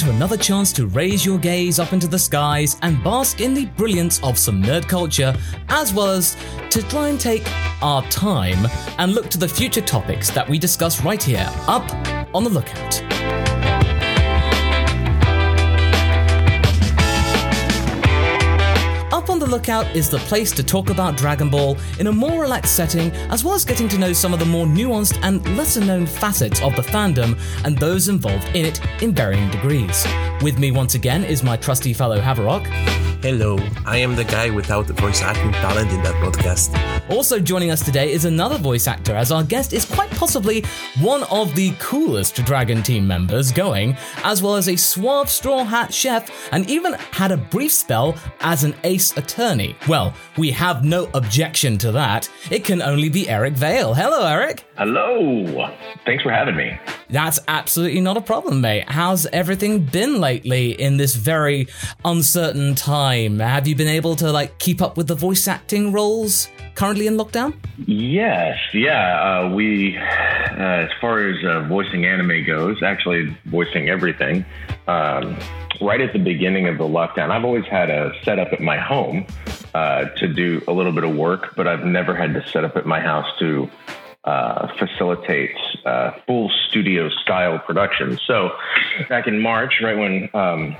to another chance to raise your gaze up into the skies and bask in the brilliance of some nerd culture, as well as to try and take our time and look to the future topics that we discuss right here, up on the lookout. Lookout is the place to talk about Dragon Ball in a more relaxed setting, as well as getting to know some of the more nuanced and lesser known facets of the fandom and those involved in it in varying degrees. With me once again is my trusty fellow Haverock. Hello, I am the guy without the voice acting talent in that podcast. Also joining us today is another voice actor, as our guest is quite possibly one of the coolest Dragon Team members going, as well as a suave straw hat chef, and even had a brief spell as an ace attorney. Well, we have no objection to that. It can only be Eric Vale. Hello, Eric. Hello. Thanks for having me. That's absolutely not a problem, mate. How's everything been lately in this very uncertain time? Have you been able to like keep up with the voice acting roles currently in lockdown? Yes, yeah. Uh, we, uh, as far as uh, voicing anime goes, actually voicing everything. Um, right at the beginning of the lockdown, I've always had a setup at my home uh, to do a little bit of work, but I've never had to set up at my house to uh, facilitate uh, full studio style production. So back in March, right when um,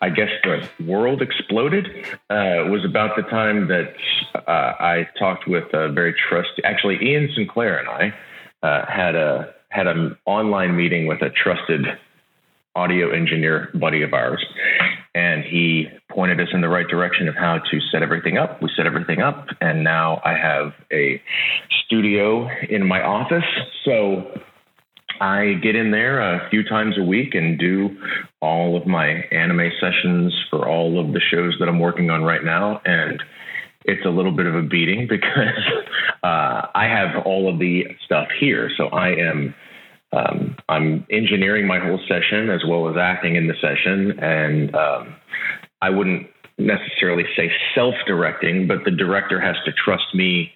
I guess the world exploded, uh, was about the time that uh, I talked with a very trusty, actually Ian Sinclair and I uh, had a had an online meeting with a trusted audio engineer buddy of ours, and he pointed us in the right direction of how to set everything up. We set everything up, and now I have a studio in my office. So I get in there a few times a week and do all of my anime sessions for all of the shows that I'm working on right now. And it's a little bit of a beating because uh, I have all of the stuff here. So I am. Um, I'm engineering my whole session as well as acting in the session, and um, I wouldn't necessarily say self-directing, but the director has to trust me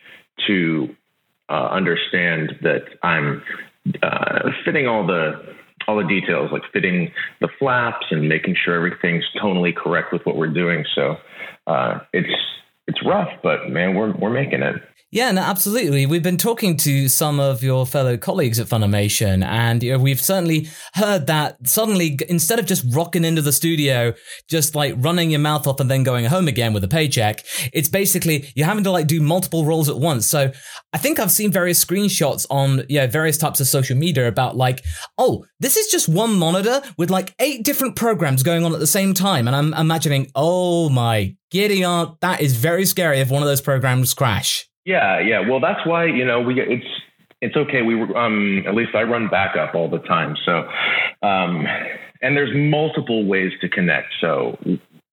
to uh, understand that I'm uh, fitting all the all the details, like fitting the flaps and making sure everything's tonally correct with what we're doing. So uh, it's it's rough, but man, we're we're making it. Yeah, no, absolutely. We've been talking to some of your fellow colleagues at Funimation, and you know, we've certainly heard that suddenly, instead of just rocking into the studio, just like running your mouth off and then going home again with a paycheck, it's basically you're having to like do multiple roles at once. So I think I've seen various screenshots on yeah various types of social media about like, oh, this is just one monitor with like eight different programs going on at the same time, and I'm imagining, oh my giddy aunt, that is very scary if one of those programs crash. Yeah, yeah. Well, that's why you know we it's it's okay. We um at least I run backup all the time. So um and there's multiple ways to connect. So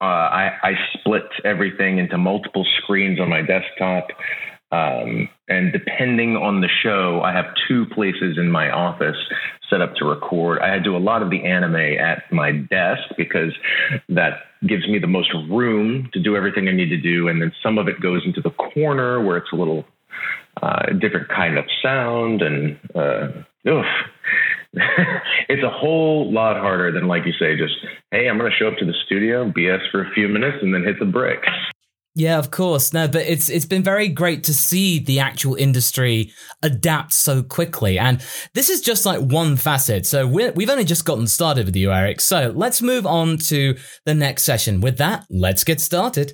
uh, I I split everything into multiple screens on my desktop. Um, and depending on the show, I have two places in my office set up to record. I do a lot of the anime at my desk because that gives me the most room to do everything I need to do. And then some of it goes into the corner where it's a little uh, different kind of sound. And uh, oof. it's a whole lot harder than, like you say, just, hey, I'm going to show up to the studio, BS for a few minutes, and then hit the bricks. Yeah, of course. No, but it's it's been very great to see the actual industry adapt so quickly, and this is just like one facet. So we we've only just gotten started with you, Eric. So let's move on to the next session. With that, let's get started.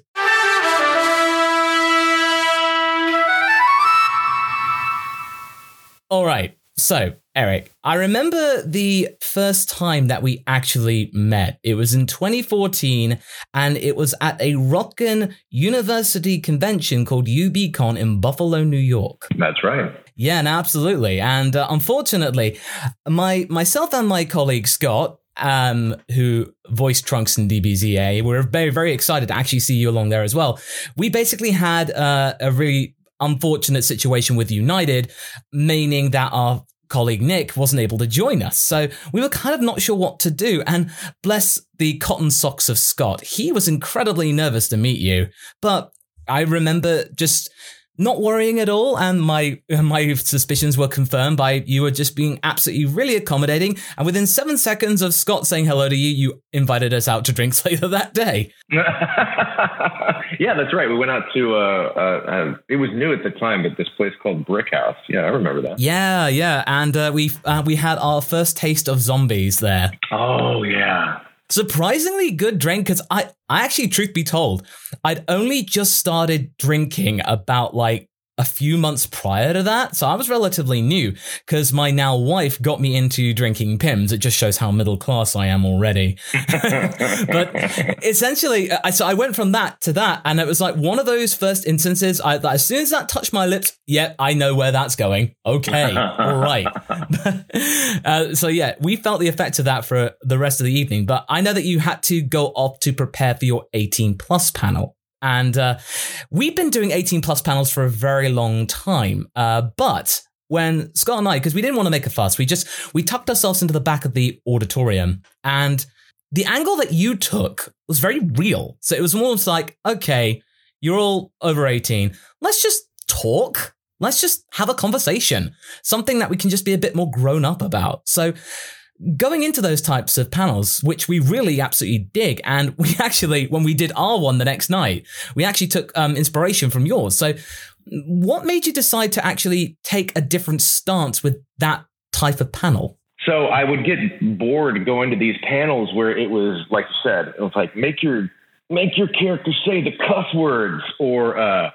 All right. So, Eric, I remember the first time that we actually met. It was in 2014, and it was at a Rockin University convention called UBCon in Buffalo, New York. That's right. Yeah, no, absolutely. And uh, unfortunately, my myself and my colleague Scott, um, who voiced Trunks in DBZA, we were very, very excited to actually see you along there as well. We basically had uh, a really unfortunate situation with United, meaning that our colleague Nick wasn't able to join us. So we were kind of not sure what to do. And bless the cotton socks of Scott, he was incredibly nervous to meet you. But I remember just not worrying at all, and my my suspicions were confirmed by you were just being absolutely really accommodating. And within seven seconds of Scott saying hello to you, you invited us out to drinks later that day. yeah, that's right. We went out to uh, uh, uh, it was new at the time, but this place called Brick House. Yeah, I remember that. Yeah, yeah, and uh, we uh, we had our first taste of zombies there. Oh yeah, surprisingly good drink because I, I actually, truth be told, I'd only just started drinking about like a few months prior to that. So I was relatively new because my now wife got me into drinking Pimm's. It just shows how middle class I am already. but essentially, I, so I went from that to that. And it was like one of those first instances I, that as soon as that touched my lips, yeah, I know where that's going. Okay. all right. uh, so yeah, we felt the effects of that for the rest of the evening. But I know that you had to go off to prepare for your 18 plus panel. And uh, we've been doing 18 plus panels for a very long time. Uh, but when Scott and I, because we didn't want to make a fuss, we just we tucked ourselves into the back of the auditorium, and the angle that you took was very real. So it was almost like, okay, you're all over 18. Let's just talk. Let's just have a conversation. Something that we can just be a bit more grown up about. So going into those types of panels, which we really absolutely dig. And we actually, when we did our one the next night, we actually took um, inspiration from yours. So, what made you decide to actually take a different stance with that type of panel? So I would get bored going to these panels where it was like you said, it was like make your make your character say the cuss words or uh,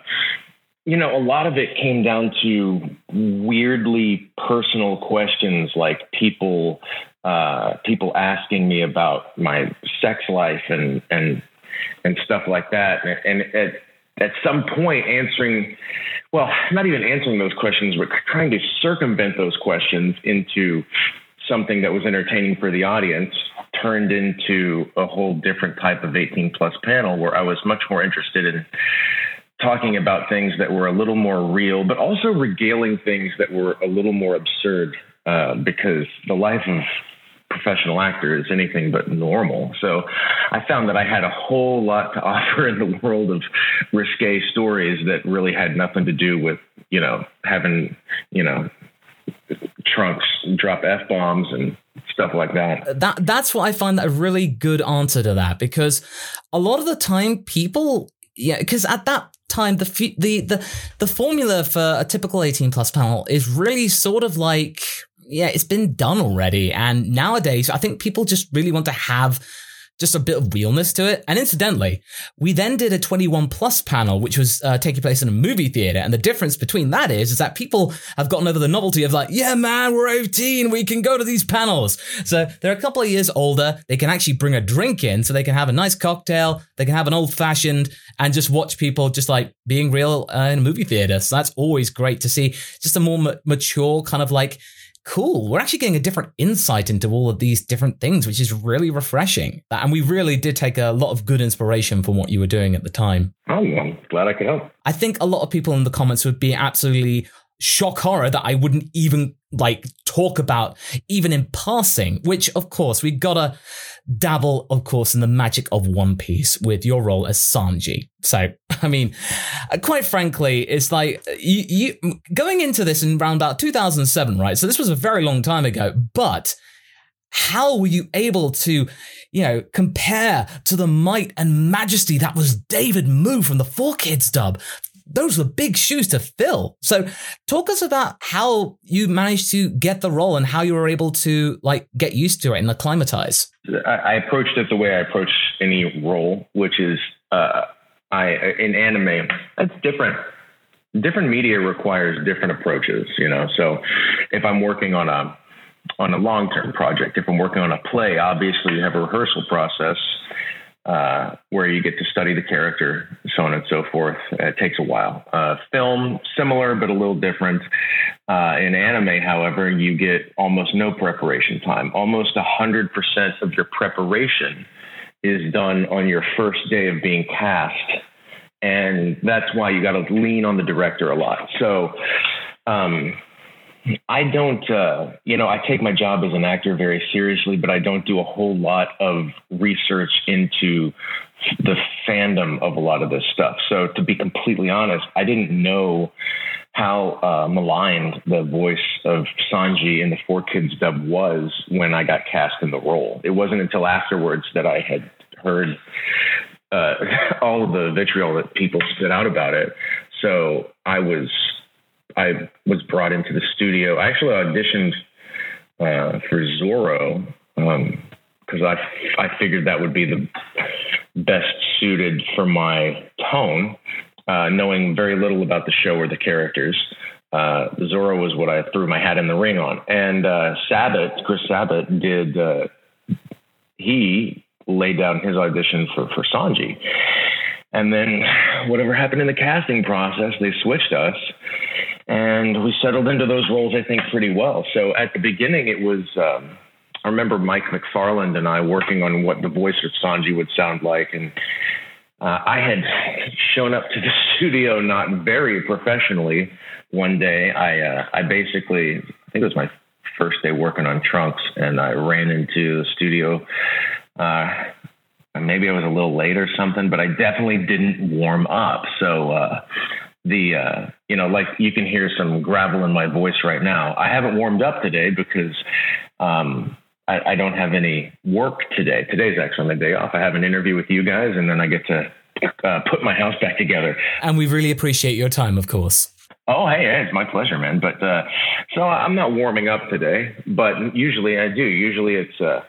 you know, a lot of it came down to weirdly personal questions like people uh, people asking me about my sex life and and and stuff like that. And, and at at some point, answering well, not even answering those questions, but trying to circumvent those questions into something that was entertaining for the audience turned into a whole different type of 18 plus panel where I was much more interested in talking about things that were a little more real, but also regaling things that were a little more absurd uh, because the life of professional actor is anything but normal. So I found that I had a whole lot to offer in the world of risque stories that really had nothing to do with, you know, having, you know, trunks drop F bombs and stuff like that. That that's what I find a really good answer to that because a lot of the time people yeah because at that time the the the the formula for a typical 18 plus panel is really sort of like yeah, it's been done already. And nowadays, I think people just really want to have just a bit of realness to it. And incidentally, we then did a 21 plus panel, which was uh, taking place in a movie theater. And the difference between that is, is that people have gotten over the novelty of like, yeah, man, we're 18. We can go to these panels. So they're a couple of years older. They can actually bring a drink in so they can have a nice cocktail. They can have an old fashioned and just watch people just like being real uh, in a movie theater. So that's always great to see just a more ma- mature kind of like, cool. We're actually getting a different insight into all of these different things, which is really refreshing. And we really did take a lot of good inspiration from what you were doing at the time. Oh, I'm glad I could help. I think a lot of people in the comments would be absolutely shock horror that I wouldn't even like talk about even in passing, which of course we gotta dabble, of course, in the magic of One Piece with your role as Sanji. So, I mean, uh, quite frankly, it's like uh, you, you going into this in around about 2007, right? So this was a very long time ago, but how were you able to, you know, compare to the might and majesty that was David Moo from the Four Kids dub? Those were big shoes to fill. So talk us about how you managed to get the role and how you were able to like get used to it and acclimatize. I, approached it the way I approach any role, which is uh, I in anime. That's different. Different media requires different approaches, you know. So if I'm working on a on a long term project, if I'm working on a play, obviously you have a rehearsal process uh, where you get to study the character, so on and so forth. It takes a while. Uh, film, similar but a little different. Uh, in anime, however, you get almost no preparation time. Almost 100% of your preparation is done on your first day of being cast. And that's why you got to lean on the director a lot. So, um, I don't, uh, you know, I take my job as an actor very seriously, but I don't do a whole lot of research into the fandom of a lot of this stuff. So to be completely honest, I didn't know how uh, maligned the voice of Sanji in the Four Kids dub was when I got cast in the role. It wasn't until afterwards that I had heard uh, all of the vitriol that people spit out about it. So I was I was brought into the studio. I actually auditioned uh, for Zoro because um, I I figured that would be the best suited for my tone, uh, knowing very little about the show or the characters. Uh, Zoro was what I threw my hat in the ring on, and uh, Sabat, Chris Sabat, did uh, he laid down his audition for for Sanji, and then whatever happened in the casting process, they switched us, and we settled into those roles, I think, pretty well. So at the beginning, it was. Um, I remember Mike McFarland and I working on what the voice of Sanji would sound like, and uh, I had shown up to the studio not very professionally. One day, I uh, I basically I think it was my first day working on Trunks, and I ran into the studio. Uh, maybe I was a little late or something, but I definitely didn't warm up. So uh, the uh, you know like you can hear some gravel in my voice right now. I haven't warmed up today because um, I, I don't have any work today. Today's actually my day off. I have an interview with you guys, and then I get to uh, put my house back together. And we really appreciate your time, of course. Oh, hey, it's my pleasure, man. But uh, so I'm not warming up today, but usually I do. Usually it's uh,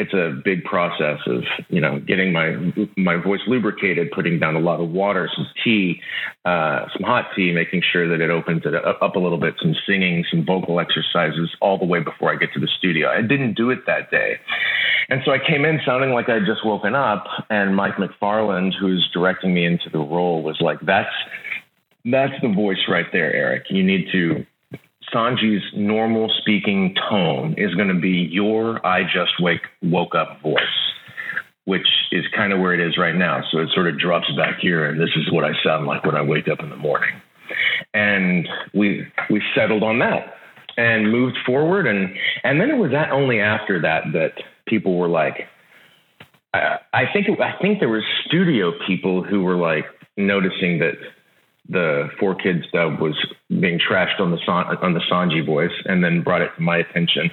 it's a big process of you know getting my my voice lubricated, putting down a lot of water, some tea, uh, some hot tea, making sure that it opens it up a little bit, some singing, some vocal exercises, all the way before I get to the studio. I didn't do it that day, and so I came in sounding like I'd just woken up, and Mike McFarland, who's directing me into the role, was like, "That's." That's the voice right there, Eric. You need to Sanji's normal speaking tone is going to be your I just wake woke up voice, which is kind of where it is right now. So it sort of drops back here, and this is what I sound like when I wake up in the morning. And we we settled on that and moved forward, and and then it was that only after that that people were like, I, I think it, I think there were studio people who were like noticing that the four kids dub was being trashed on the on the Sanji voice, and then brought it to my attention.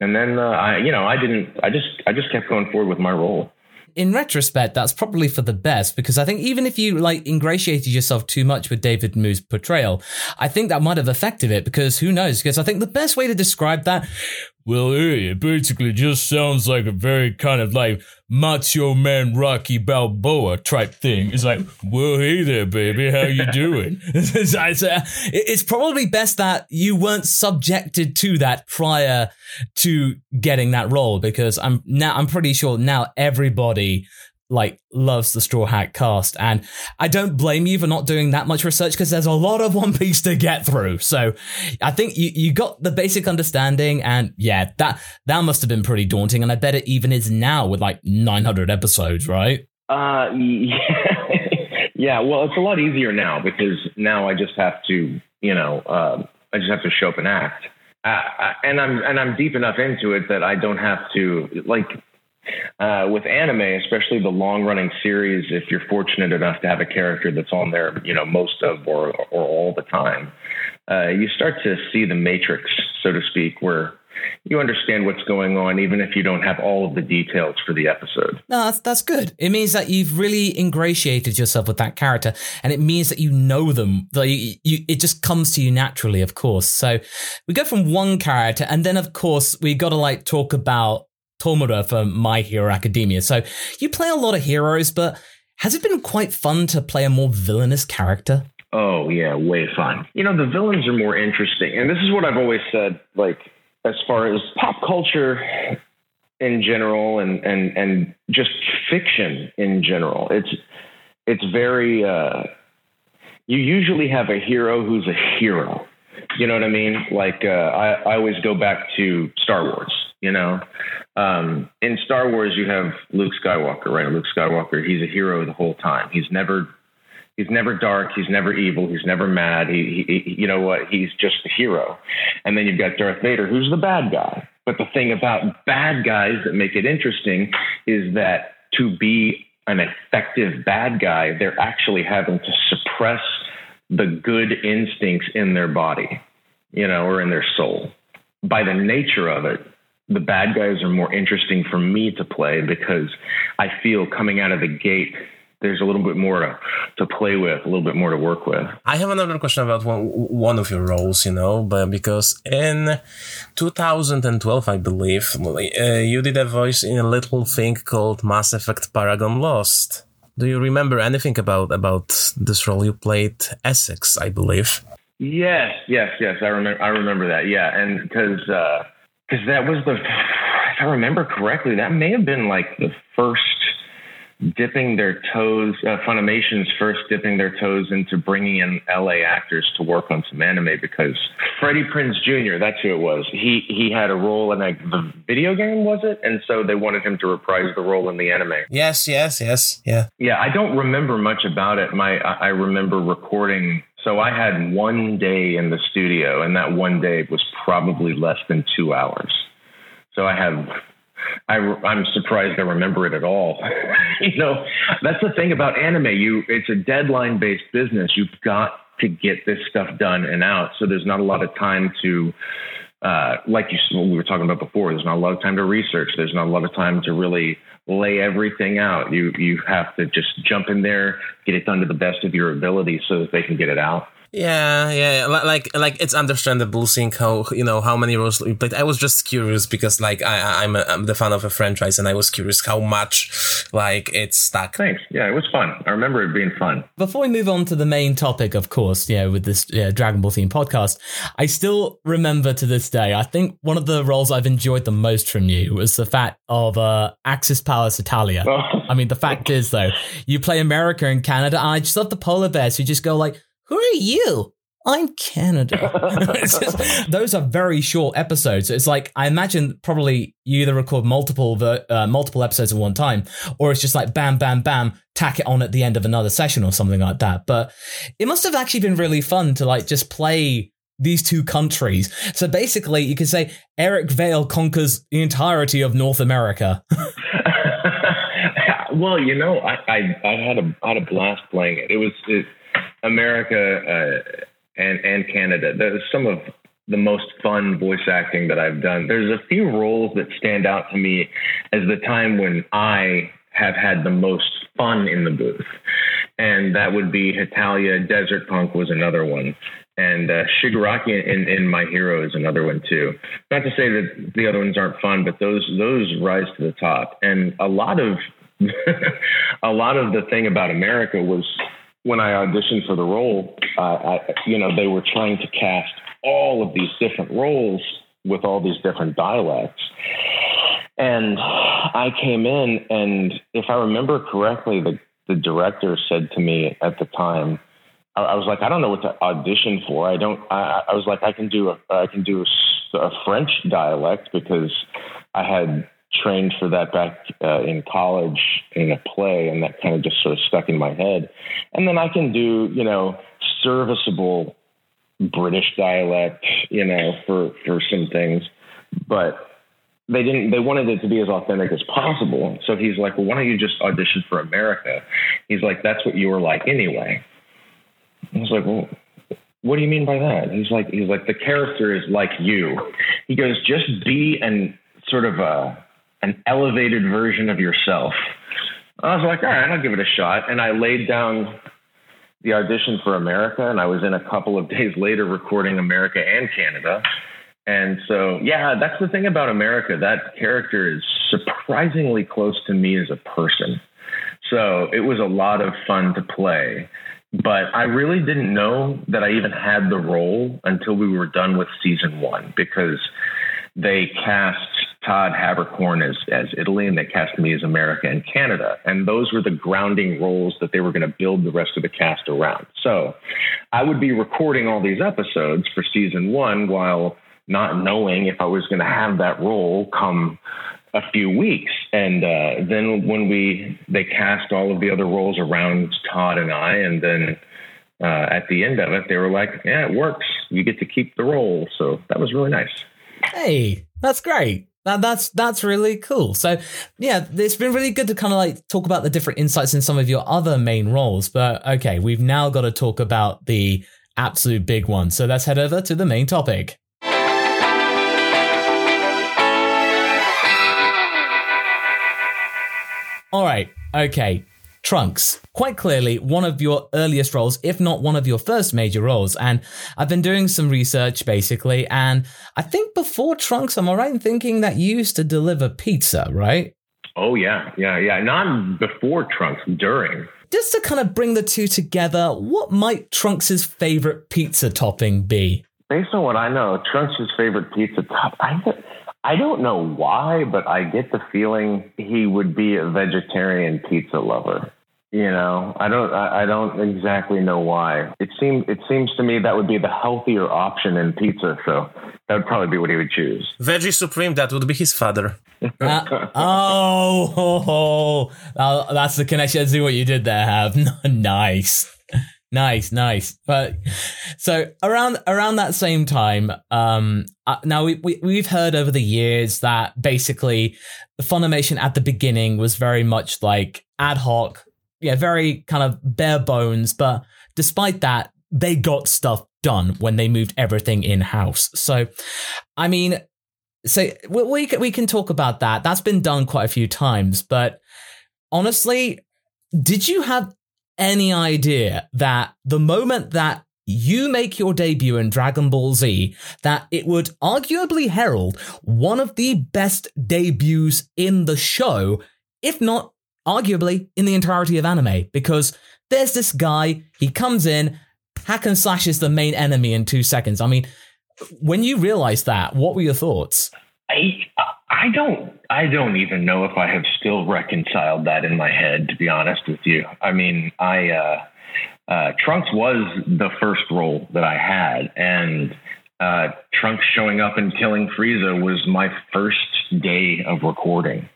And then uh, I, you know, I didn't. I just I just kept going forward with my role. In retrospect, that's probably for the best because I think even if you like ingratiated yourself too much with David Moo's portrayal, I think that might have affected it because who knows? Because I think the best way to describe that well, eh, it basically just sounds like a very kind of like macho man Rocky Balboa type thing. It's like, well, hey there, baby, how you doing? Uh, it's probably best that you weren't subjected to that prior to getting that role because I'm now I'm pretty sure now everybody like loves the Straw Hat cast, and I don't blame you for not doing that much research because there's a lot of One Piece to get through. So I think you you got the basic understanding, and yeah, that that must have been pretty daunting, and I bet it even is now with like 900 episodes, right? Uh, yeah, yeah. Well, it's a lot easier now because now I just have to, you know, uh, I just have to show up and act. Uh, and I'm and I'm deep enough into it that I don't have to like uh, with anime, especially the long running series, if you're fortunate enough to have a character that's on there, you know, most of or, or all the time, uh, you start to see the matrix, so to speak, where you understand what's going on, even if you don't have all of the details for the episode. No, that's, that's good. It means that you've really ingratiated yourself with that character, and it means that you know them. Like you, you, it just comes to you naturally, of course. So we go from one character, and then of course we got to like talk about Tomura for My Hero Academia. So you play a lot of heroes, but has it been quite fun to play a more villainous character? Oh yeah, way fun. You know, the villains are more interesting. And this is what I've always said, like as far as pop culture in general and and and just fiction in general. It's it's very uh you usually have a hero who's a hero. You know what I mean? Like uh, I, I always go back to Star Wars. You know, um, in Star Wars, you have Luke Skywalker, right? Luke Skywalker, he's a hero the whole time. He's never He's never dark. He's never evil. He's never mad. He, he, he, you know what? He's just the hero. And then you've got Darth Vader, who's the bad guy. But the thing about bad guys that make it interesting is that to be an effective bad guy, they're actually having to suppress the good instincts in their body, you know, or in their soul. By the nature of it, the bad guys are more interesting for me to play because I feel coming out of the gate there's a little bit more to, to play with, a little bit more to work with. I have another question about one, one of your roles, you know, but because in 2012, I believe, uh, you did a voice in a little thing called Mass Effect Paragon Lost. Do you remember anything about about this role you played Essex, I believe? Yes, yes, yes. I remember. I remember that. Yeah, and because because uh, that was the, if I remember correctly, that may have been like the first dipping their toes, uh, Funimation's first dipping their toes into bringing in LA actors to work on some anime because Freddie Prinze Jr., that's who it was. He he had a role in a, the video game, was it? And so they wanted him to reprise the role in the anime. Yes, yes, yes, yeah. Yeah, I don't remember much about it. My I remember recording. So I had one day in the studio, and that one day was probably less than two hours. So I have I, am surprised I remember it at all. you know, that's the thing about anime. You, it's a deadline based business. You've got to get this stuff done and out. So there's not a lot of time to, uh, like you, we were talking about before. There's not a lot of time to research. There's not a lot of time to really lay everything out. You you have to just jump in there, get it done to the best of your ability, so that they can get it out. Yeah, yeah, like like it's understandable seeing how you know how many roles you played. I was just curious because like I I'm, a, I'm the fan of a franchise and I was curious how much like it's stuck. Thanks. Yeah, it was fun. I remember it being fun. Before we move on to the main topic, of course, you know, with this yeah, Dragon Ball theme podcast, I still remember to this day. I think one of the roles I've enjoyed the most from you was the fact of uh, Axis Powers Hetalia. Oh. I mean, the fact is though, you play America and Canada, and I just love the polar bears who just go like who are you? I'm Canada. just, those are very short episodes. It's like I imagine probably you either record multiple uh, multiple episodes at one time, or it's just like bam, bam, bam, tack it on at the end of another session or something like that. But it must have actually been really fun to like just play these two countries. So basically, you could say Eric Vale conquers the entirety of North America. well, you know, I, I I had a I had a blast playing it. It was. It, America uh, and and Canada. That is some of the most fun voice acting that I've done. There's a few roles that stand out to me as the time when I have had the most fun in the booth, and that would be Hetalia. Desert Punk was another one. And uh, Shigaraki in, in My Hero is another one too. Not to say that the other ones aren't fun, but those those rise to the top. And a lot of a lot of the thing about America was when I auditioned for the role, uh, I, you know, they were trying to cast all of these different roles with all these different dialects. And I came in, and if I remember correctly, the, the director said to me at the time, I, was like, I don't know what to audition for. I don't. I, I was like, I can do a, I can do a, a French dialect because I had trained for that back uh, in college in a play, and that kind of just sort of stuck in my head. And then I can do, you know, serviceable British dialect, you know, for for some things, but they didn't. They wanted it to be as authentic as possible. So he's like, "Well, why don't you just audition for America?" He's like, "That's what you were like anyway." I was like, "Well." What do you mean by that? He's like, he's like, the character is like you. He goes, just be and sort of a an elevated version of yourself. I was like, all right, I'll give it a shot. And I laid down the audition for America, and I was in a couple of days later recording America and Canada. And so, yeah, that's the thing about America. That character is surprisingly close to me as a person. So it was a lot of fun to play. But I really didn't know that I even had the role until we were done with season one because they cast Todd Haberkorn as, as Italy, and they cast me as America and Canada. And those were the grounding roles that they were going to build the rest of the cast around. So I would be recording all these episodes for season one while not knowing if I was going to have that role come a few weeks. And uh, then when we they cast all of the other roles around Todd and I, and then uh, at the end of it, they were like, "Yeah, it works. You get to keep the role." So that was really nice. Hey, that's great. That, that's that's really cool. So yeah, it's been really good to kind of like talk about the different insights in some of your other main roles. But okay, we've now got to talk about the absolute big one. So let's head over to the main topic. All right, okay. Trunks, quite clearly one of your earliest roles, if not one of your first major roles. And I've been doing some research basically, and I think before Trunks, I'm I right in thinking that you used to deliver pizza, right? Oh yeah, yeah, yeah. Not before Trunks, during. Just to kind of bring the two together, what might Trunks's favorite pizza topping be? Based on what I know, Trunks's favorite pizza top, I I don't know why, but I get the feeling he would be a vegetarian pizza lover. You know, I don't, I don't exactly know why. It seems, it seems to me that would be the healthier option in pizza. So that would probably be what he would choose. Veggie Supreme, that would be his father. uh, oh, oh, oh, that's the connection. I See what you did there, have nice. Nice, nice. But so around around that same time, um, uh, now we, we we've heard over the years that basically Funimation at the beginning was very much like ad hoc, yeah, very kind of bare bones. But despite that, they got stuff done when they moved everything in house. So, I mean, so we, we can, we can talk about that. That's been done quite a few times, but honestly, did you have any idea that the moment that you make your debut in Dragon Ball Z, that it would arguably herald one of the best debuts in the show, if not arguably in the entirety of anime, because there's this guy, he comes in, hack and slashes the main enemy in two seconds. I mean, when you realized that, what were your thoughts? I I don't I don't even know if I have still reconciled that in my head to be honest with you. I mean, I uh, uh, Trunks was the first role that I had and uh, Trunks showing up and killing Frieza was my first day of recording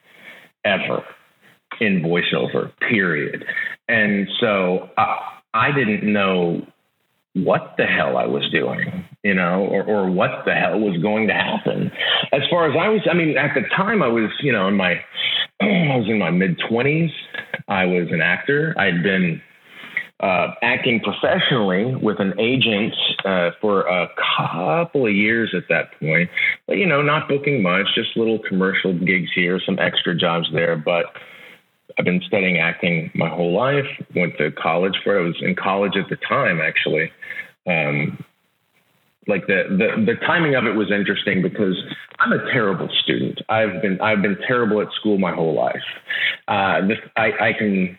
ever in voiceover, period. And so I, I didn't know what the hell I was doing, you know, or, or what the hell was going to happen. As far as I was, I mean, at the time I was, you know, in my, I was in my mid twenties. I was an actor. I'd been uh, acting professionally with an agent uh, for a couple of years at that point, but you know, not booking much, just little commercial gigs here, some extra jobs there, but I've been studying acting my whole life. Went to college for it. I was in college at the time, actually. Um, like the, the the timing of it was interesting because I'm a terrible student. I've been I've been terrible at school my whole life. Uh, I, I can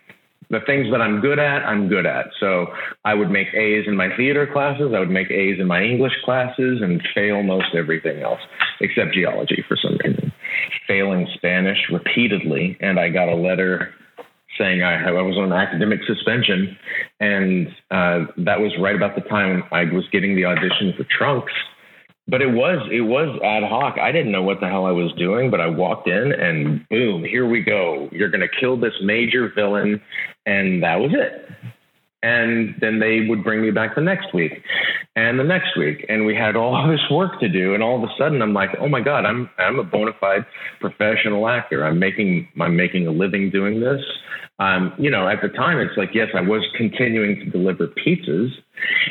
the things that I'm good at, I'm good at. So I would make A's in my theater classes. I would make A's in my English classes and fail most everything else except geology for some reason. Failing Spanish repeatedly. And I got a letter saying I, I was on academic suspension. And uh, that was right about the time I was getting the audition for Trunks but it was it was ad hoc. I didn't know what the hell I was doing, but I walked in and boom, here we go. You're going to kill this major villain, and that was it. And then they would bring me back the next week, and the next week, and we had all this work to do. And all of a sudden, I'm like, oh my god, I'm I'm a bona fide professional actor. I'm making I'm making a living doing this. Um, you know, at the time, it's like yes, I was continuing to deliver pizzas,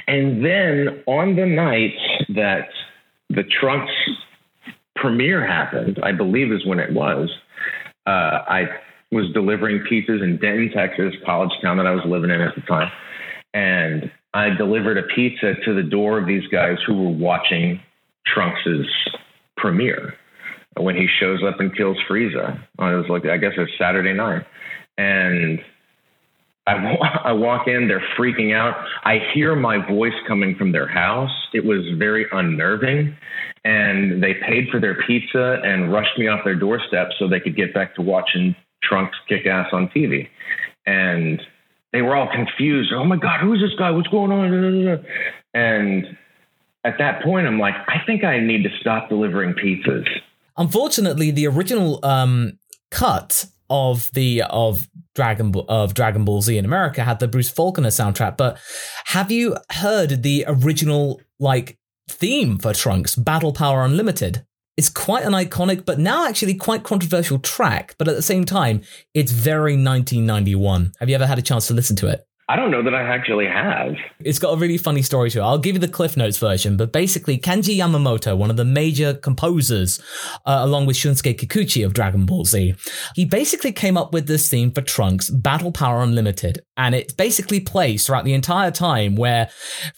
and then on the night that the Trunks premiere happened, I believe is when it was. Uh, I was delivering pizzas in Denton, Texas, college town that I was living in at the time. And I delivered a pizza to the door of these guys who were watching Trunks's premiere when he shows up and kills Frieza. It was like, I guess it's Saturday night. And I, I walk in, they're freaking out. I hear my voice coming from their house. It was very unnerving. And they paid for their pizza and rushed me off their doorstep so they could get back to watching Trunks kick ass on TV. And they were all confused. Oh my God, who's this guy? What's going on? And at that point, I'm like, I think I need to stop delivering pizzas. unfortunately, the original um, cut of the of Dragon of Dragon Ball Z in America had the Bruce Faulconer soundtrack. But have you heard the original like theme for Trunks, Battle Power Unlimited? It's quite an iconic, but now actually quite controversial track. But at the same time, it's very 1991. Have you ever had a chance to listen to it? I don't know that I actually have. It's got a really funny story to it. I'll give you the Cliff Notes version, but basically, Kenji Yamamoto, one of the major composers, uh, along with Shunsuke Kikuchi of Dragon Ball Z, he basically came up with this theme for Trunks, Battle Power Unlimited. And it basically plays throughout the entire time where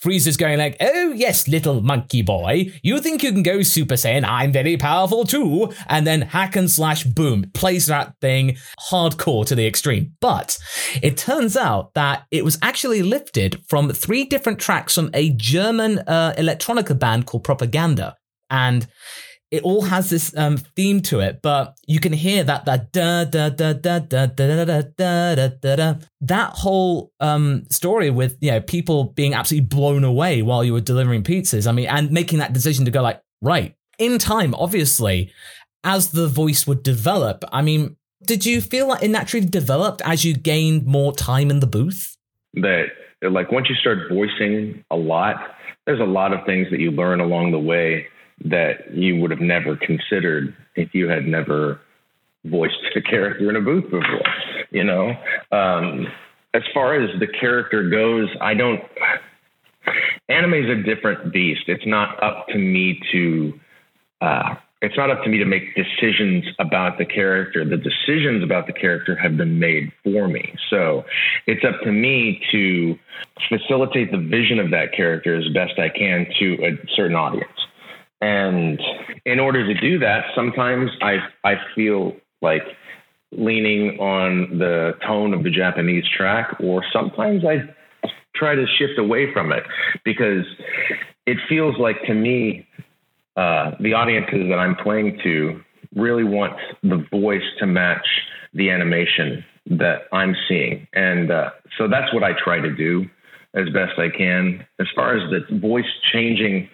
Frieza's going like, Oh, yes, little monkey boy, you think you can go Super Saiyan? I'm very powerful too. And then hack and slash boom, plays that thing hardcore to the extreme. But it turns out that it it was actually lifted from three different tracks from a German uh, electronica band called Propaganda. And it all has this um, theme to it, but you can hear that that da da da da da da da da da da da that whole um, story with you know people being absolutely blown away while you were delivering pizzas. I mean, and making that decision to go like right in time, obviously, as the voice would develop. I mean, did you feel like it naturally developed as you gained more time in the booth? That like once you start voicing a lot, there's a lot of things that you learn along the way that you would have never considered if you had never voiced a character in a booth before. You know, um, as far as the character goes, I don't. Anime is a different beast. It's not up to me to uh, it's not up to me to make decisions about the character. The decisions about the character have been made for me. So it's up to me to facilitate the vision of that character as best I can to a certain audience. And in order to do that, sometimes I I feel like leaning on the tone of the Japanese track, or sometimes I try to shift away from it because it feels like to me uh, the audiences that I'm playing to really want the voice to match the animation that I'm seeing. And uh, so that's what I try to do as best I can. As far as the voice changing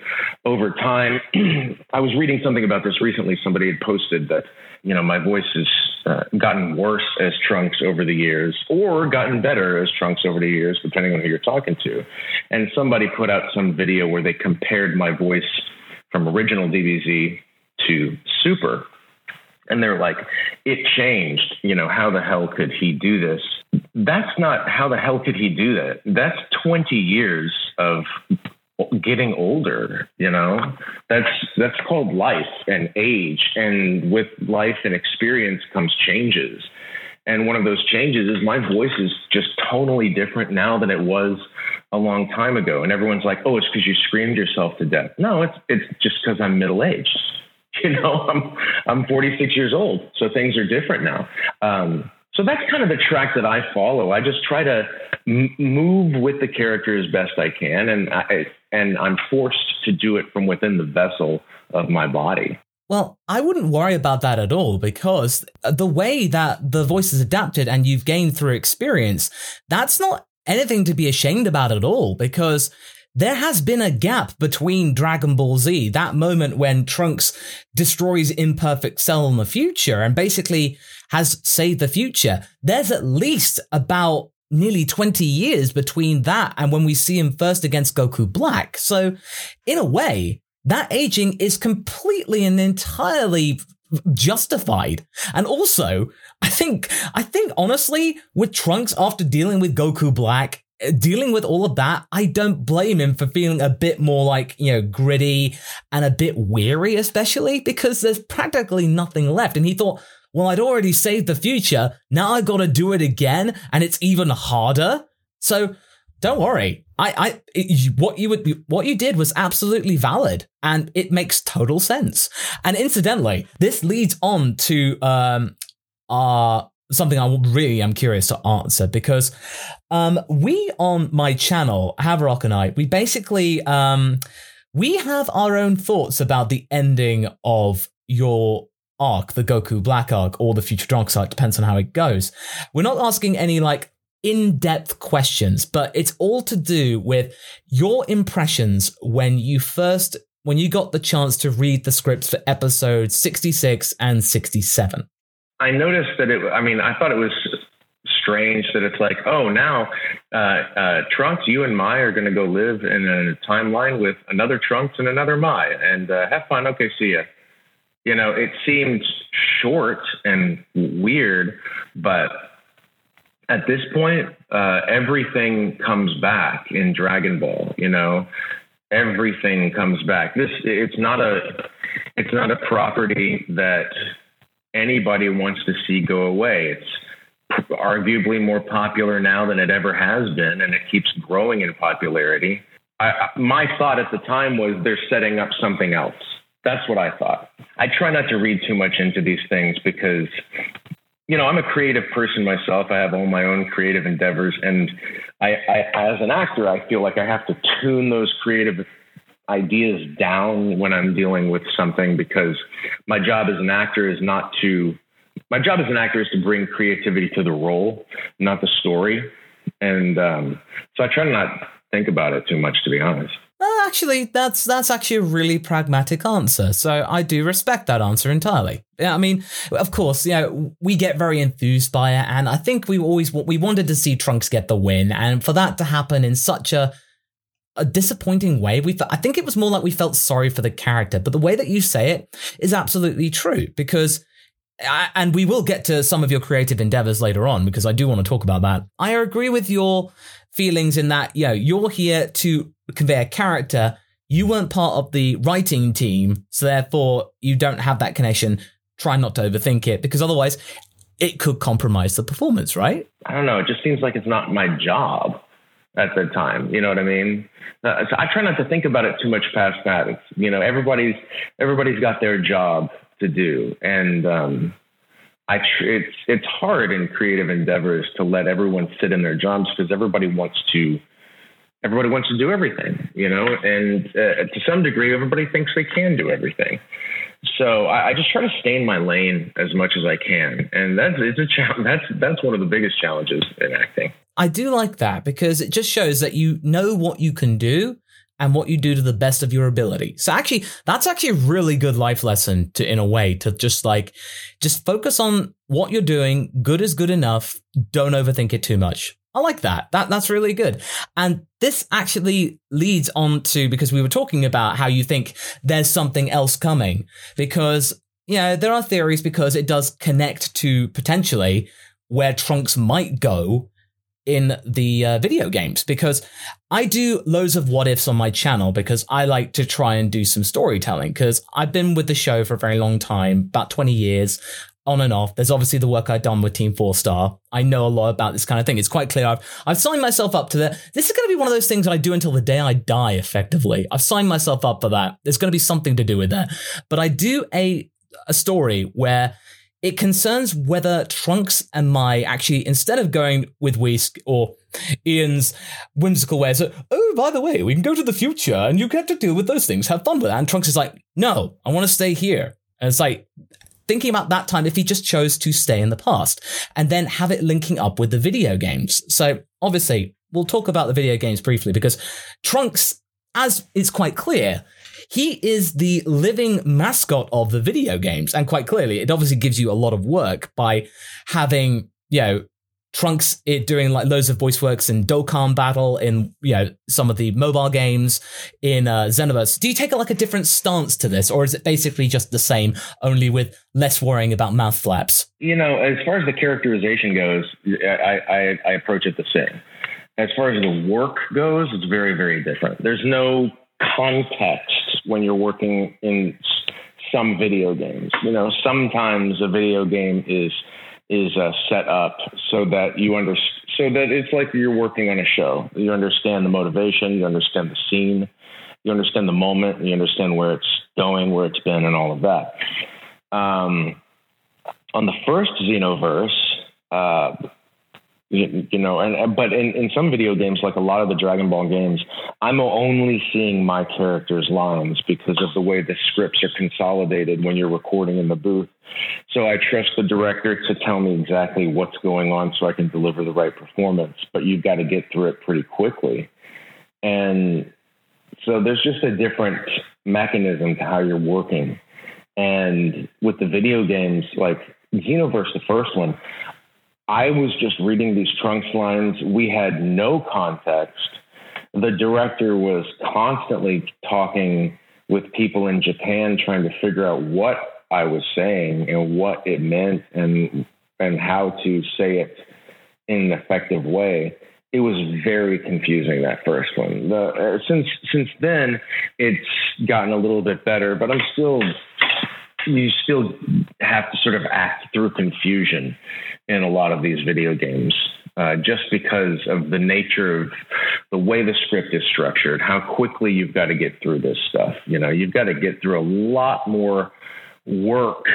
over time, I was reading something about this recently. Somebody had posted that, you know, my voice has uh, gotten worse as Trunks over the years or gotten better as Trunks over the years, depending on who you're talking to. And somebody put out some video where they compared my voice from original DBZ to Super. And they're like, it changed. You know, how the hell could he do this? That's not how the hell could he do that? That's 20 years of getting older you know that's that's called life and age and with life and experience comes changes and one of those changes is my voice is just tonally different now than it was a long time ago. And everyone's like, oh, it's because you screamed yourself to death. No, it's it's just because I'm middle aged. You know, I'm I'm 46 years old, so things are different now. Um, so that's kind of the track that I follow. I just try to m- move with the character as best I can, and I, and I'm forced to do it from within the vessel of my body. Well, I wouldn't worry about that at all because the way that the voice is adapted and you've gained through experience, that's not anything to be ashamed about at all because there has been a gap between Dragon Ball Z, that moment when Trunks destroys Imperfect Cell in the future and basically has saved the future. There's at least about nearly 20 years between that and when we see him first against Goku Black. So, in a way, that aging is completely and entirely justified. And also, I think, I think honestly, with Trunks after dealing with Goku Black, eh, dealing with all of that, I don't blame him for feeling a bit more like, you know, gritty and a bit weary, especially because there's practically nothing left. And he thought, well, I'd already saved the future. Now I gotta do it again, and it's even harder. So don't worry. I, I, what you would, what you did was absolutely valid, and it makes total sense. And incidentally, this leads on to um, uh, something I really am curious to answer because um, we on my channel, Haverock and I, we basically um, we have our own thoughts about the ending of your arc, the Goku Black arc, or the Future Trunks arc, depends on how it goes. We're not asking any like in depth questions, but it's all to do with your impressions when you first when you got the chance to read the scripts for episodes 66 and 67? I noticed that it, I mean, I thought it was strange that it's like, oh, now uh, uh, Trunks, you and Mai are going to go live in a timeline with another Trunks and another Mai, and uh, have fun. Okay, see ya. You know, it seemed short and weird, but at this point, uh, everything comes back in Dragon Ball. You know, everything comes back. This it's not a it's not a property that anybody wants to see go away. It's arguably more popular now than it ever has been, and it keeps growing in popularity. I, my thought at the time was they're setting up something else. That's what I thought. I try not to read too much into these things because, you know, I'm a creative person myself. I have all my own creative endeavors, and I, I as an actor, I feel like I have to tune those creative ideas down when I'm dealing with something because my job as an actor is not to my job as an actor is to bring creativity to the role, not the story. And um, so I try to not think about it too much, to be honest. Well, actually, that's that's actually a really pragmatic answer. So I do respect that answer entirely. Yeah, I mean, of course, you know, we get very enthused by it, and I think we always we wanted to see Trunks get the win, and for that to happen in such a a disappointing way. We, I think it was more like we felt sorry for the character, but the way that you say it is absolutely true because, I, and we will get to some of your creative endeavors later on because I do want to talk about that. I agree with your feelings in that, you know, you're here to convey a character. You weren't part of the writing team, so therefore you don't have that connection. Try not to overthink it because otherwise it could compromise the performance, right? I don't know. It just seems like it's not my job at the time. You know what I mean? Uh, so I try not to think about it too much past that. It's, you know, everybody's everybody's got their job to do, and um, I tr- it's it's hard in creative endeavors to let everyone sit in their jobs because everybody wants to everybody wants to do everything, you know, and uh, to some degree, everybody thinks they can do everything. So I, I, just try to stay in my lane as much as I can, and that's it's a challenge. That's that's one of the biggest challenges in acting. I do like that because it just shows that you know what you can do and what you do to the best of your ability. So actually, that's actually a really good life lesson to, in a way, to just like, just focus on what you're doing. Good is good enough. Don't overthink it too much. I like that. That that's really good. And this actually leads on to because we were talking about how you think there's something else coming because you know there are theories because it does connect to potentially where Trunks might go in the uh, video games because I do loads of what ifs on my channel because I like to try and do some storytelling because I've been with the show for a very long time, about 20 years on and off. There's obviously the work I've done with Team Four Star. I know a lot about this kind of thing. It's quite clear. I've, I've signed myself up to that. This is going to be one of those things that I do until the day I die, effectively. I've signed myself up for that. There's going to be something to do with that. But I do a, a story where it concerns whether Trunks and Mai actually, instead of going with Whis or Ian's whimsical way, so, oh, by the way, we can go to the future and you get to deal with those things, have fun with that. And Trunks is like, no, I want to stay here. And it's like, thinking about that time if he just chose to stay in the past and then have it linking up with the video games. So obviously, we'll talk about the video games briefly because Trunks, as it's quite clear, he is the living mascot of the video games. And quite clearly, it obviously gives you a lot of work by having, you know, Trunks it doing like loads of voice works in Dokkan Battle, in you know some of the mobile games, in uh, Xenoverse. Do you take like a different stance to this, or is it basically just the same, only with less worrying about mouth flaps? You know, as far as the characterization goes, I, I, I approach it the same. As far as the work goes, it's very very different. There's no context when you're working in some video games. You know, sometimes a video game is is uh, set up so that you under so that it's like you're working on a show. You understand the motivation, you understand the scene, you understand the moment, you understand where it's going, where it's been, and all of that. Um, on the first Xenoverse, uh, you, know, and but in, in some video games, like a lot of the Dragon Ball games, I'm only seeing my character's lines because of the way the scripts are consolidated when you're recording in the booth. So I trust the director to tell me exactly what's going on so I can deliver the right performance. But you've got to get through it pretty quickly. And so there's just a different mechanism to how you're working. And with the video games, like Xenoverse, the first one, I was just reading these trunks lines. We had no context. The director was constantly talking with people in Japan trying to figure out what I was saying and what it meant and and how to say it in an effective way. It was very confusing that first one. The, uh, since since then, it's gotten a little bit better, but I'm still you still have to sort of act through confusion in a lot of these video games. Uh, just because of the nature of the way the script is structured, how quickly you've got to get through this stuff. You know, you've got to get through a lot more work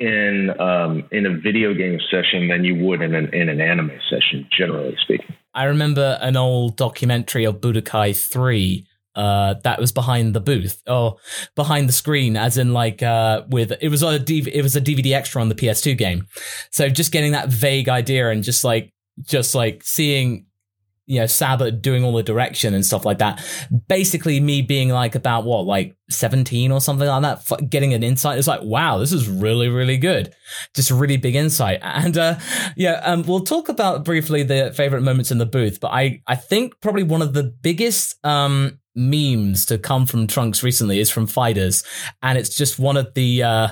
in um, in a video game session than you would in an in an anime session, generally speaking. I remember an old documentary of Budokai Three uh, that was behind the booth or behind the screen, as in like uh, with it was a DV, it was a DVD extra on the PS2 game. So just getting that vague idea and just like just like seeing you know Sabat doing all the direction and stuff like that. Basically, me being like about what like seventeen or something like that, getting an insight. It's like wow, this is really really good. Just really big insight. And uh, yeah, um, we'll talk about briefly the favorite moments in the booth. But I I think probably one of the biggest um memes to come from Trunks recently is from FighterZ, and it's just one of the. Uh,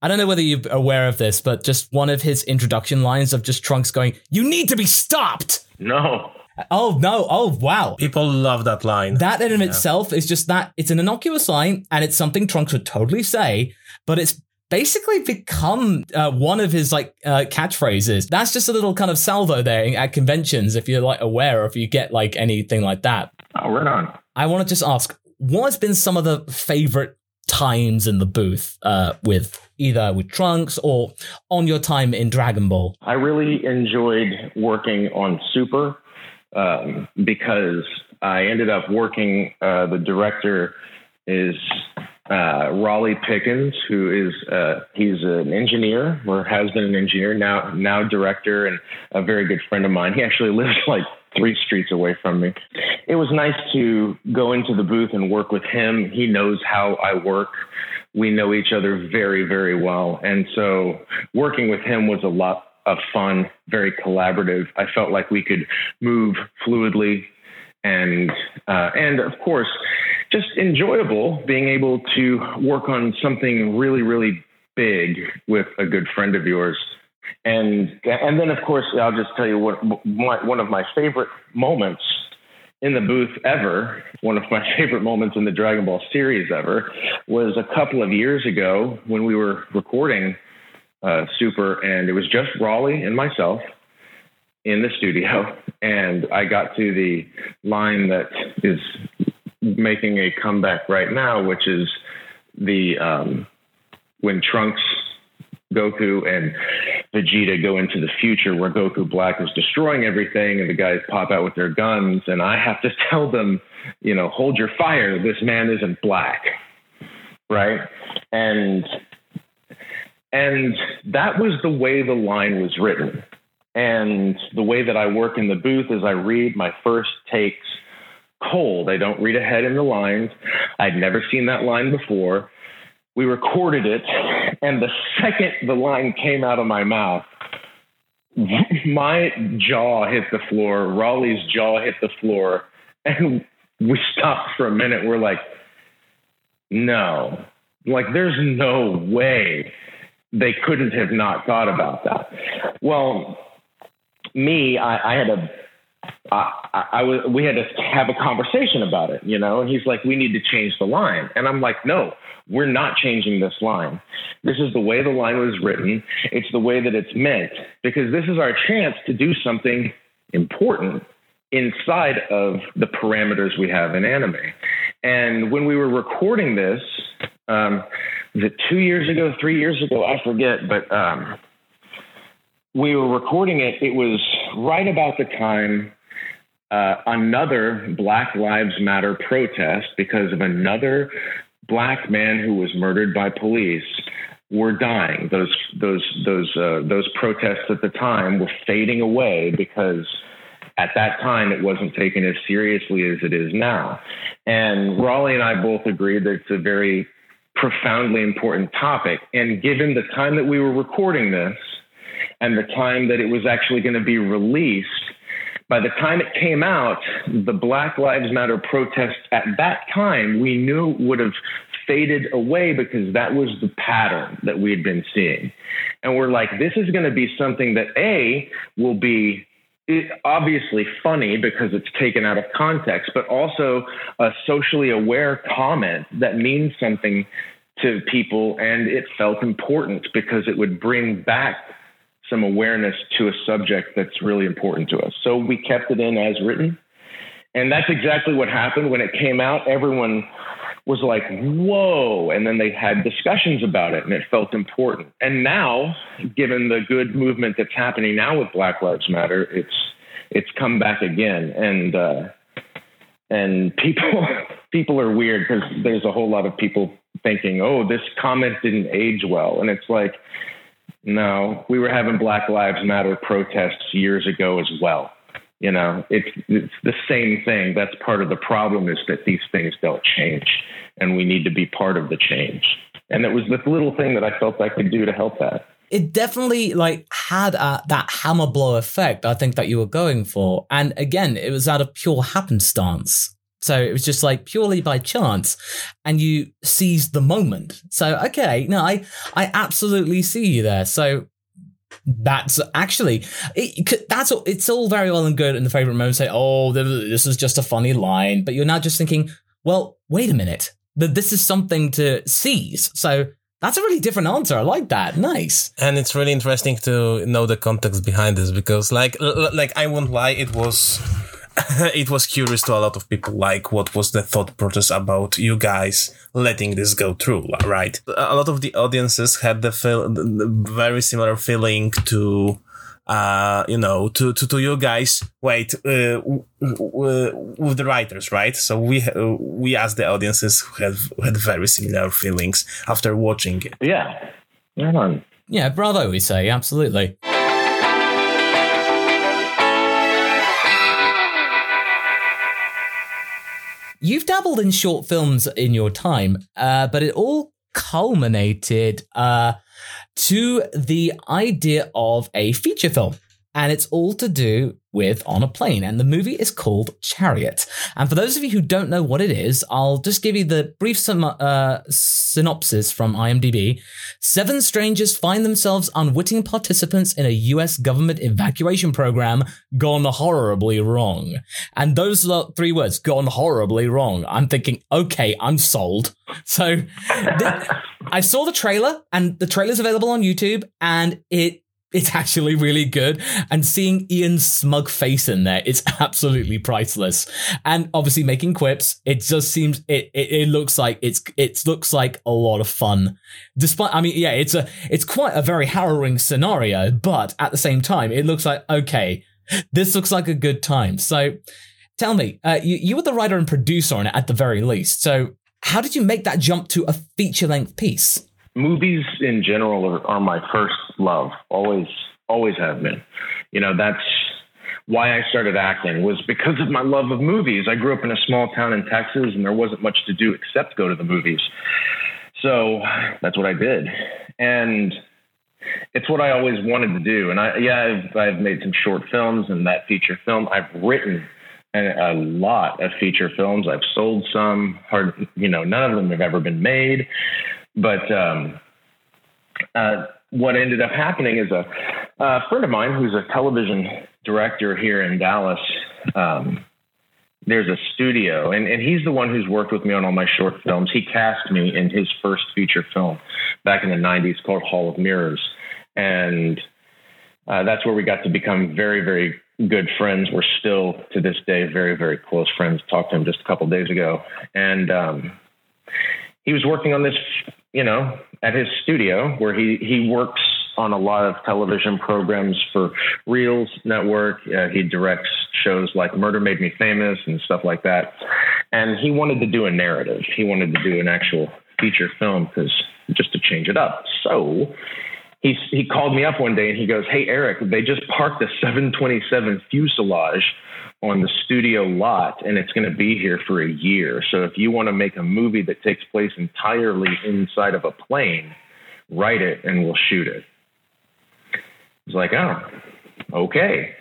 I don't know whether you're aware of this, but just one of his introduction lines of just Trunks going, "You need to be stopped." No. Oh no! Oh wow! People love that line. That in yeah. itself is just that it's an innocuous line, and it's something Trunks would totally say, but it's basically become uh, one of his like uh, catchphrases. That's just a little kind of salvo there at conventions, if you're like aware, or if you get like anything like that. Oh, right on. I want to just ask, what has been some of the favorite times in the booth uh, with either with Trunks or on your time in Dragon Ball? I really enjoyed working on Super um, because I ended up working. Uh, the director is uh, Rawly Pickens, who is uh, he's an engineer or has been an engineer now now director and a very good friend of mine. He actually lives like three streets away from me. It was nice to go into the booth and work with him. He knows how I work. We know each other very, very well. And so working with him was a lot of fun, very collaborative. I felt like we could move fluidly and uh, and of course just enjoyable being able to work on something really really big with a good friend of yours and and then of course I'll just tell you what one of my favorite moments in the booth ever, one of my favorite moments in the Dragon Ball series ever, was a couple of years ago when we were recording uh, Super, and it was just Rawly and myself in the studio, and I got to the line that is making a comeback right now, which is the um, when Trunks Goku and Vegeta go into the future where Goku Black is destroying everything and the guys pop out with their guns and I have to tell them, you know, hold your fire, this man isn't black. Right? And and that was the way the line was written. And the way that I work in the booth is I read my first takes cold. I don't read ahead in the lines. I'd never seen that line before we recorded it, and the second the line came out of my mouth, my jaw hit the floor, Rawly's jaw hit the floor, and we stopped for a minute. We're like, no, like there's no way they couldn't have not thought about that. Well, me, I, I had a I, I, was we had to have a conversation about it, you know, and he's like, we need to change the line. And I'm like, no, we're not changing this line. This is the way the line was written. It's the way that it's meant because this is our chance to do something important inside of the parameters we have in anime. And when we were recording this, um, was it two years ago, three years ago? I forget, but um, we were recording it. It was right about the time uh, another Black Lives Matter protest because of another black man who was murdered by police were dying. Those those those uh, those protests at the time were fading away because at that time, it wasn't taken as seriously as it is now. And Rawly and I both agreed that it's a very profoundly important topic. And given the time that we were recording this and the time that it was actually going to be released, by the time it came out, the Black Lives Matter protests at that time we knew would have faded away because that was the pattern that we had been seeing. And we're like, this is going to be something that A will be obviously funny because it's taken out of context, but also a socially aware comment that means something to people. And it felt important because it would bring back some awareness to a subject that's really important to us. So we kept it in as written. And that's exactly what happened when it came out. Everyone was like, whoa. And then they had discussions about it and it felt important. And now, given the good movement that's happening now with Black Lives Matter, it's it's come back again. And uh, and people people are weird because there's a whole lot of people thinking, oh, this comment didn't age well. And it's like, no, we were having Black Lives Matter protests years ago as well. You know, it's it's the same thing. That's part of the problem is that these things don't change, and we need to be part of the change. And it was this little thing that I felt I could do to help that. It definitely like had a, that hammer blow effect. I think that you were going for, and again, it was out of pure happenstance. So it was just like purely by chance, and you seized the moment. So okay, no, I I absolutely see you there. So that's actually it, that's it's all very well and good in the favorite moment say oh this is just a funny line but you're now just thinking well wait a minute that this is something to seize so that's a really different answer i like that nice and it's really interesting to know the context behind this because like like i won't lie it was it was curious to a lot of people, like what was the thought process about you guys letting this go through, right? A lot of the audiences had the, feel, the very similar feeling to, uh, you know, to, to, to you guys, wait, uh, with the writers, right? So we, uh, we as the audiences who have had very similar feelings after watching it. Yeah. Yeah, yeah bravo, we say, absolutely. You've dabbled in short films in your time, uh, but it all culminated uh, to the idea of a feature film. And it's all to do with On a Plane. And the movie is called Chariot. And for those of you who don't know what it is, I'll just give you the brief sum- uh, synopsis from IMDb. Seven strangers find themselves unwitting participants in a US government evacuation program gone horribly wrong. And those three words, gone horribly wrong. I'm thinking, okay, I'm sold. So th- I saw the trailer and the trailer's available on YouTube and it it's actually really good. And seeing Ian's smug face in there, it's absolutely priceless. And obviously making quips, it just seems it, it, it looks like it's it looks like a lot of fun. Despite I mean, yeah, it's a it's quite a very harrowing scenario, but at the same time, it looks like okay, this looks like a good time. So tell me, uh, you, you were the writer and producer on it at the very least. So how did you make that jump to a feature length piece? Movies in general are, are my first love. Always, always have been. You know, that's why I started acting was because of my love of movies. I grew up in a small town in Texas, and there wasn't much to do except go to the movies. So that's what I did, and it's what I always wanted to do. And I, yeah, I've, I've made some short films and that feature film. I've written a, a lot of feature films. I've sold some. Hard, you know, none of them have ever been made. But um, uh, what ended up happening is a, a, friend of mine who's a television director here in Dallas. Um, there's a studio, and, and he's the one who's worked with me on all my short films. He cast me in his first feature film back in the 90s called Hall of Mirrors. And uh, that's where we got to become very, very good friends. We're still to this day very, very close friends. Talked to him just a couple days ago. And um, he was working on this you know, at his studio where he, he works on a lot of television programs for Reelz Network. Uh, he directs shows like Murder Made Me Famous and stuff like that. And he wanted to do a narrative. He wanted to do an actual feature film because just to change it up. So he he called me up one day and he goes, "Hey Eric, they just parked a 727 fuselage on the studio lot and it's going to be here for a year. So if you want to make a movie that takes place entirely inside of a plane, write it and we'll shoot it." It's like, "Oh, okay."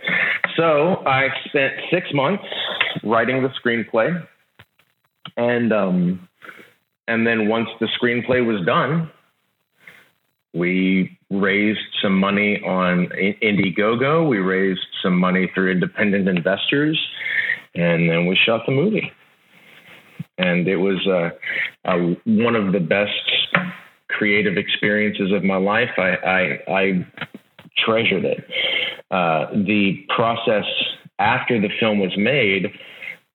So I spent six months writing the screenplay, and um, and then once the screenplay was done, we raised some money on Indiegogo. We raised some money through independent investors, and then we shot the movie. And it was uh, uh, one of the best creative experiences of my life. I, I, I treasured it. Uh, the process after the film was made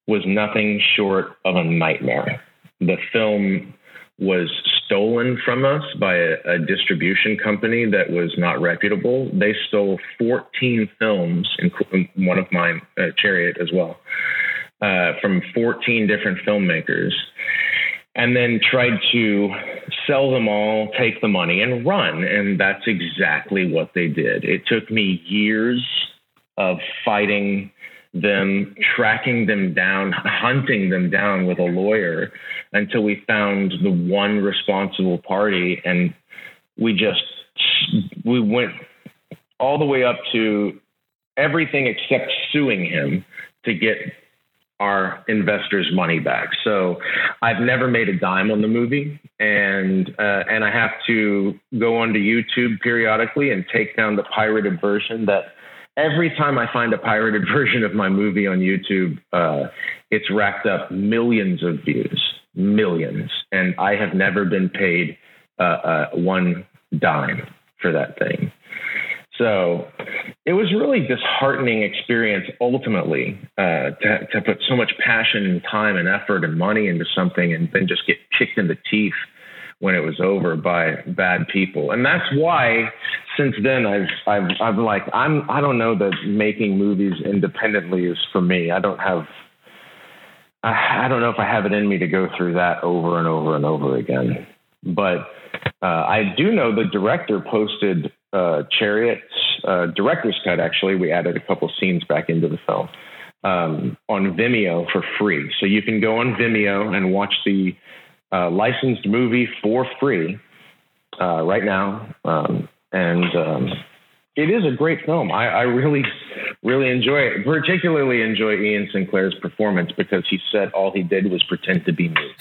was nothing short of a nightmare. The film was stolen from us by a, a, distribution company that was not reputable. They stole 14 films, including one of mine, uh, Chariot as well, uh, from 14 different filmmakers, and then tried to sell them all, take the money, and run. And that's exactly what they did. It took me years of fighting them, tracking them down, hunting them down with a lawyer until we found the one responsible party. And we just, we went all the way up to everything except suing him to get our investors' money back. So I've never made a dime on the movie, and uh, and I have to go onto YouTube periodically and take down the pirated version that every time I find a pirated version of my movie on YouTube, uh, it's racked up millions of views, millions, and I have never been paid uh, uh, one dime for that thing. So it was really disheartening experience ultimately uh, to, to put so much passion and time and effort and money into something and then just get kicked in the teeth when it was over by bad people. And that's why since then I've I've I've like I'm I don't know that making movies independently is for me. I don't have I, I don't know if I have it in me to go through that over and over and over again. But uh, I do know the director posted uh, Chariot's uh, director's cut. Actually, we added a couple scenes back into the film um, on Vimeo for free. So you can go on Vimeo and watch the uh, licensed movie for free uh, right now, um, and um, it is a great film. I, I, really, really enjoy it. Particularly enjoy Ian Sinclair's performance because he said all he did was pretend to be me.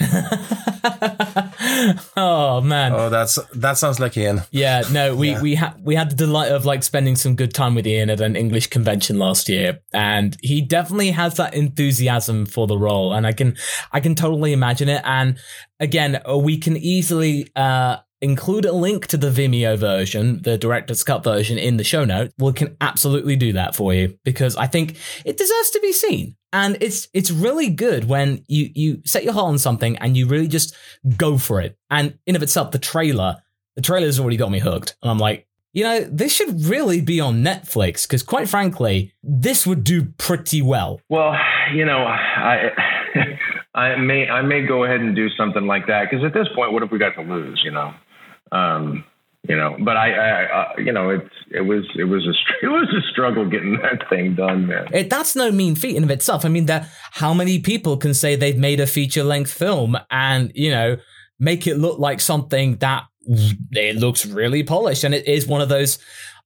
oh man! Oh, that's that sounds like Ian. Yeah, no, we yeah. we had we had the delight of like spending some good time with Ian at an English convention last year, and he definitely has that enthusiasm for the role, and I can I can totally imagine it. And again, we can easily. uh include a link to the Vimeo version, the director's cut version in the show note, we can absolutely do that for you because I think it deserves to be seen. And it's it's really good when you you set your heart on something and you really just go for it. And in of itself, the trailer, the trailer's already got me hooked. And I'm like, you know, this should really be on Netflix because quite frankly, this would do pretty well. Well, you know, I I may I may go ahead and do something like that because at this point, what have we got to lose? You know, um, you know, but I, I, I, you know, it's it was it was a it was a struggle getting that thing done, man. It, that's no mean feat in of itself. I mean, that how many people can say they've made a feature length film and you know make it look like something that it looks really polished, and it is one of those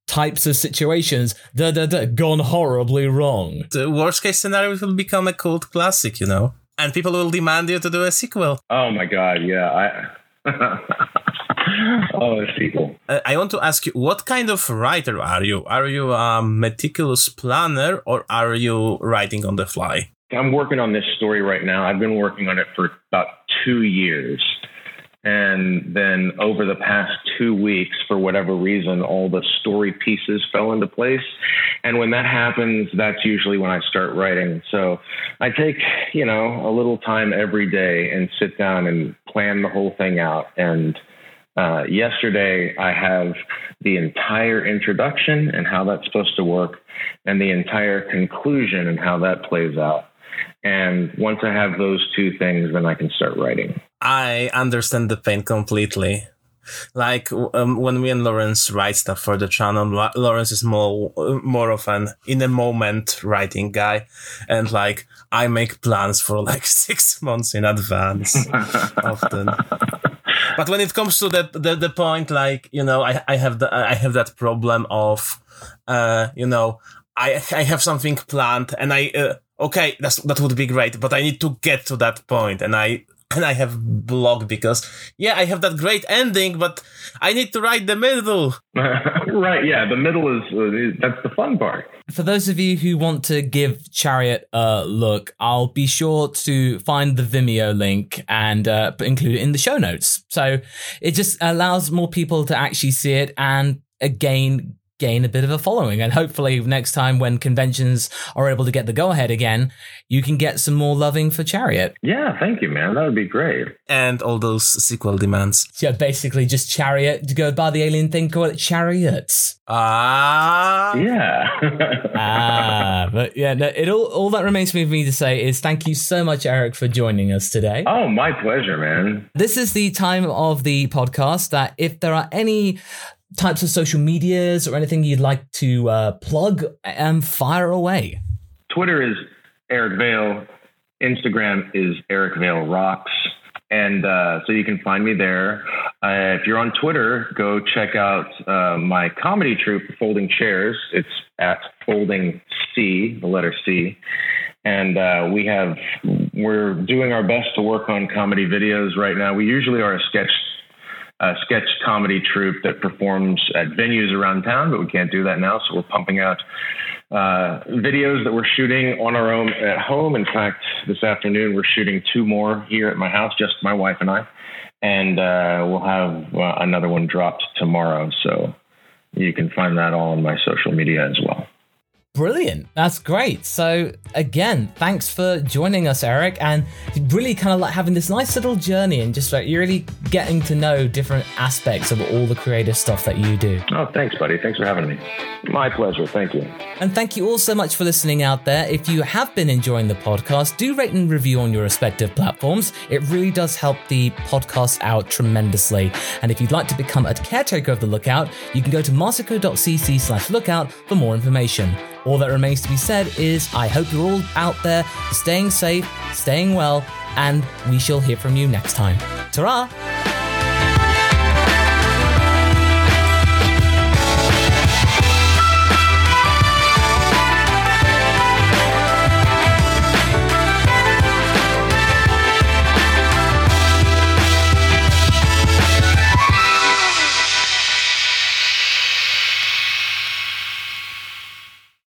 types of situations that are gone horribly wrong. The worst case scenario will become a cult classic, you know, and people will demand you to do a sequel. Oh my god, yeah, I. oh, sequel. Uh, I want to ask you, what kind of writer are you? Are you a meticulous planner or are you writing on the fly? I'm working on this story right now. I've been working on it for about two years. And then over the past two weeks, for whatever reason, all the story pieces fell into place. And when that happens, that's usually when I start writing. So I take, you know, a little time every day and sit down and plan the whole thing out. And uh, yesterday, I have the entire introduction and how that's supposed to work, and the entire conclusion and how that plays out. And once I have those two things, then I can start writing. I understand the pain completely. Like um, when me and Lawrence write stuff for the channel, Lawrence is more more of an in a moment writing guy, and like I make plans for like six months in advance often. But when it comes to that the, the point, like you know, I I have the I have that problem of, uh, you know, I I have something planned and I. Uh, okay, that's that would be great, but I need to get to that point, and I and I have blocked because yeah, I have that great ending, but I need to write the middle. right? Yeah, the middle is uh, that's the fun part. For those of you who want to give Chariot a look, I'll be sure to find the Vimeo link and uh, include it in the show notes. So it just allows more people to actually see it and again gain a bit of a following. And hopefully, next time when conventions are able to get the go ahead again, you can get some more loving for Chariot. Yeah, thank you, man. That would be great. And all those sequel demands. Yeah, basically just Chariot to go by the alien thing, call it Chariots. Ah. Yeah. ah, but yeah, no, it all, all that remains for me to say is thank you so much, Eric, for joining us today. Oh, my pleasure, man. This is the time of the podcast that if there are any types of social medias or anything you'd like to uh, plug and fire away. Twitter is Eric Vale. Instagram is Eric Vale Rocks. And uh, so you can find me there. Uh, if you're on Twitter, go check out uh, my comedy troupe, Folding Chairs. It's at Folding C, the letter C. And uh, we have, we're doing our best to work on comedy videos right now. We usually are a sketch a sketch comedy troupe that performs at venues around town, but we can't do that now. So we're pumping out uh, videos that we're shooting on our own at home. In fact, this afternoon we're shooting two more here at my house, just my wife and I, and uh, we'll have uh, another one dropped tomorrow. So you can find that all on my social media as well. Brilliant. That's great. So, again, thanks for joining us, Eric, and really kind of like having this nice little journey and just like you're really getting to know different aspects of all the creative stuff that you do. Oh, thanks, buddy. Thanks for having me. My pleasure. Thank you. And thank you all so much for listening out there. If you have been enjoying the podcast, do rate and review on your respective platforms. It really does help the podcast out tremendously. And if you'd like to become a caretaker of the Lookout, you can go to marsico.cc slash lookout for more information. All that remains to be said is I hope you're all out there staying safe, staying well, and we shall hear from you next time. Ta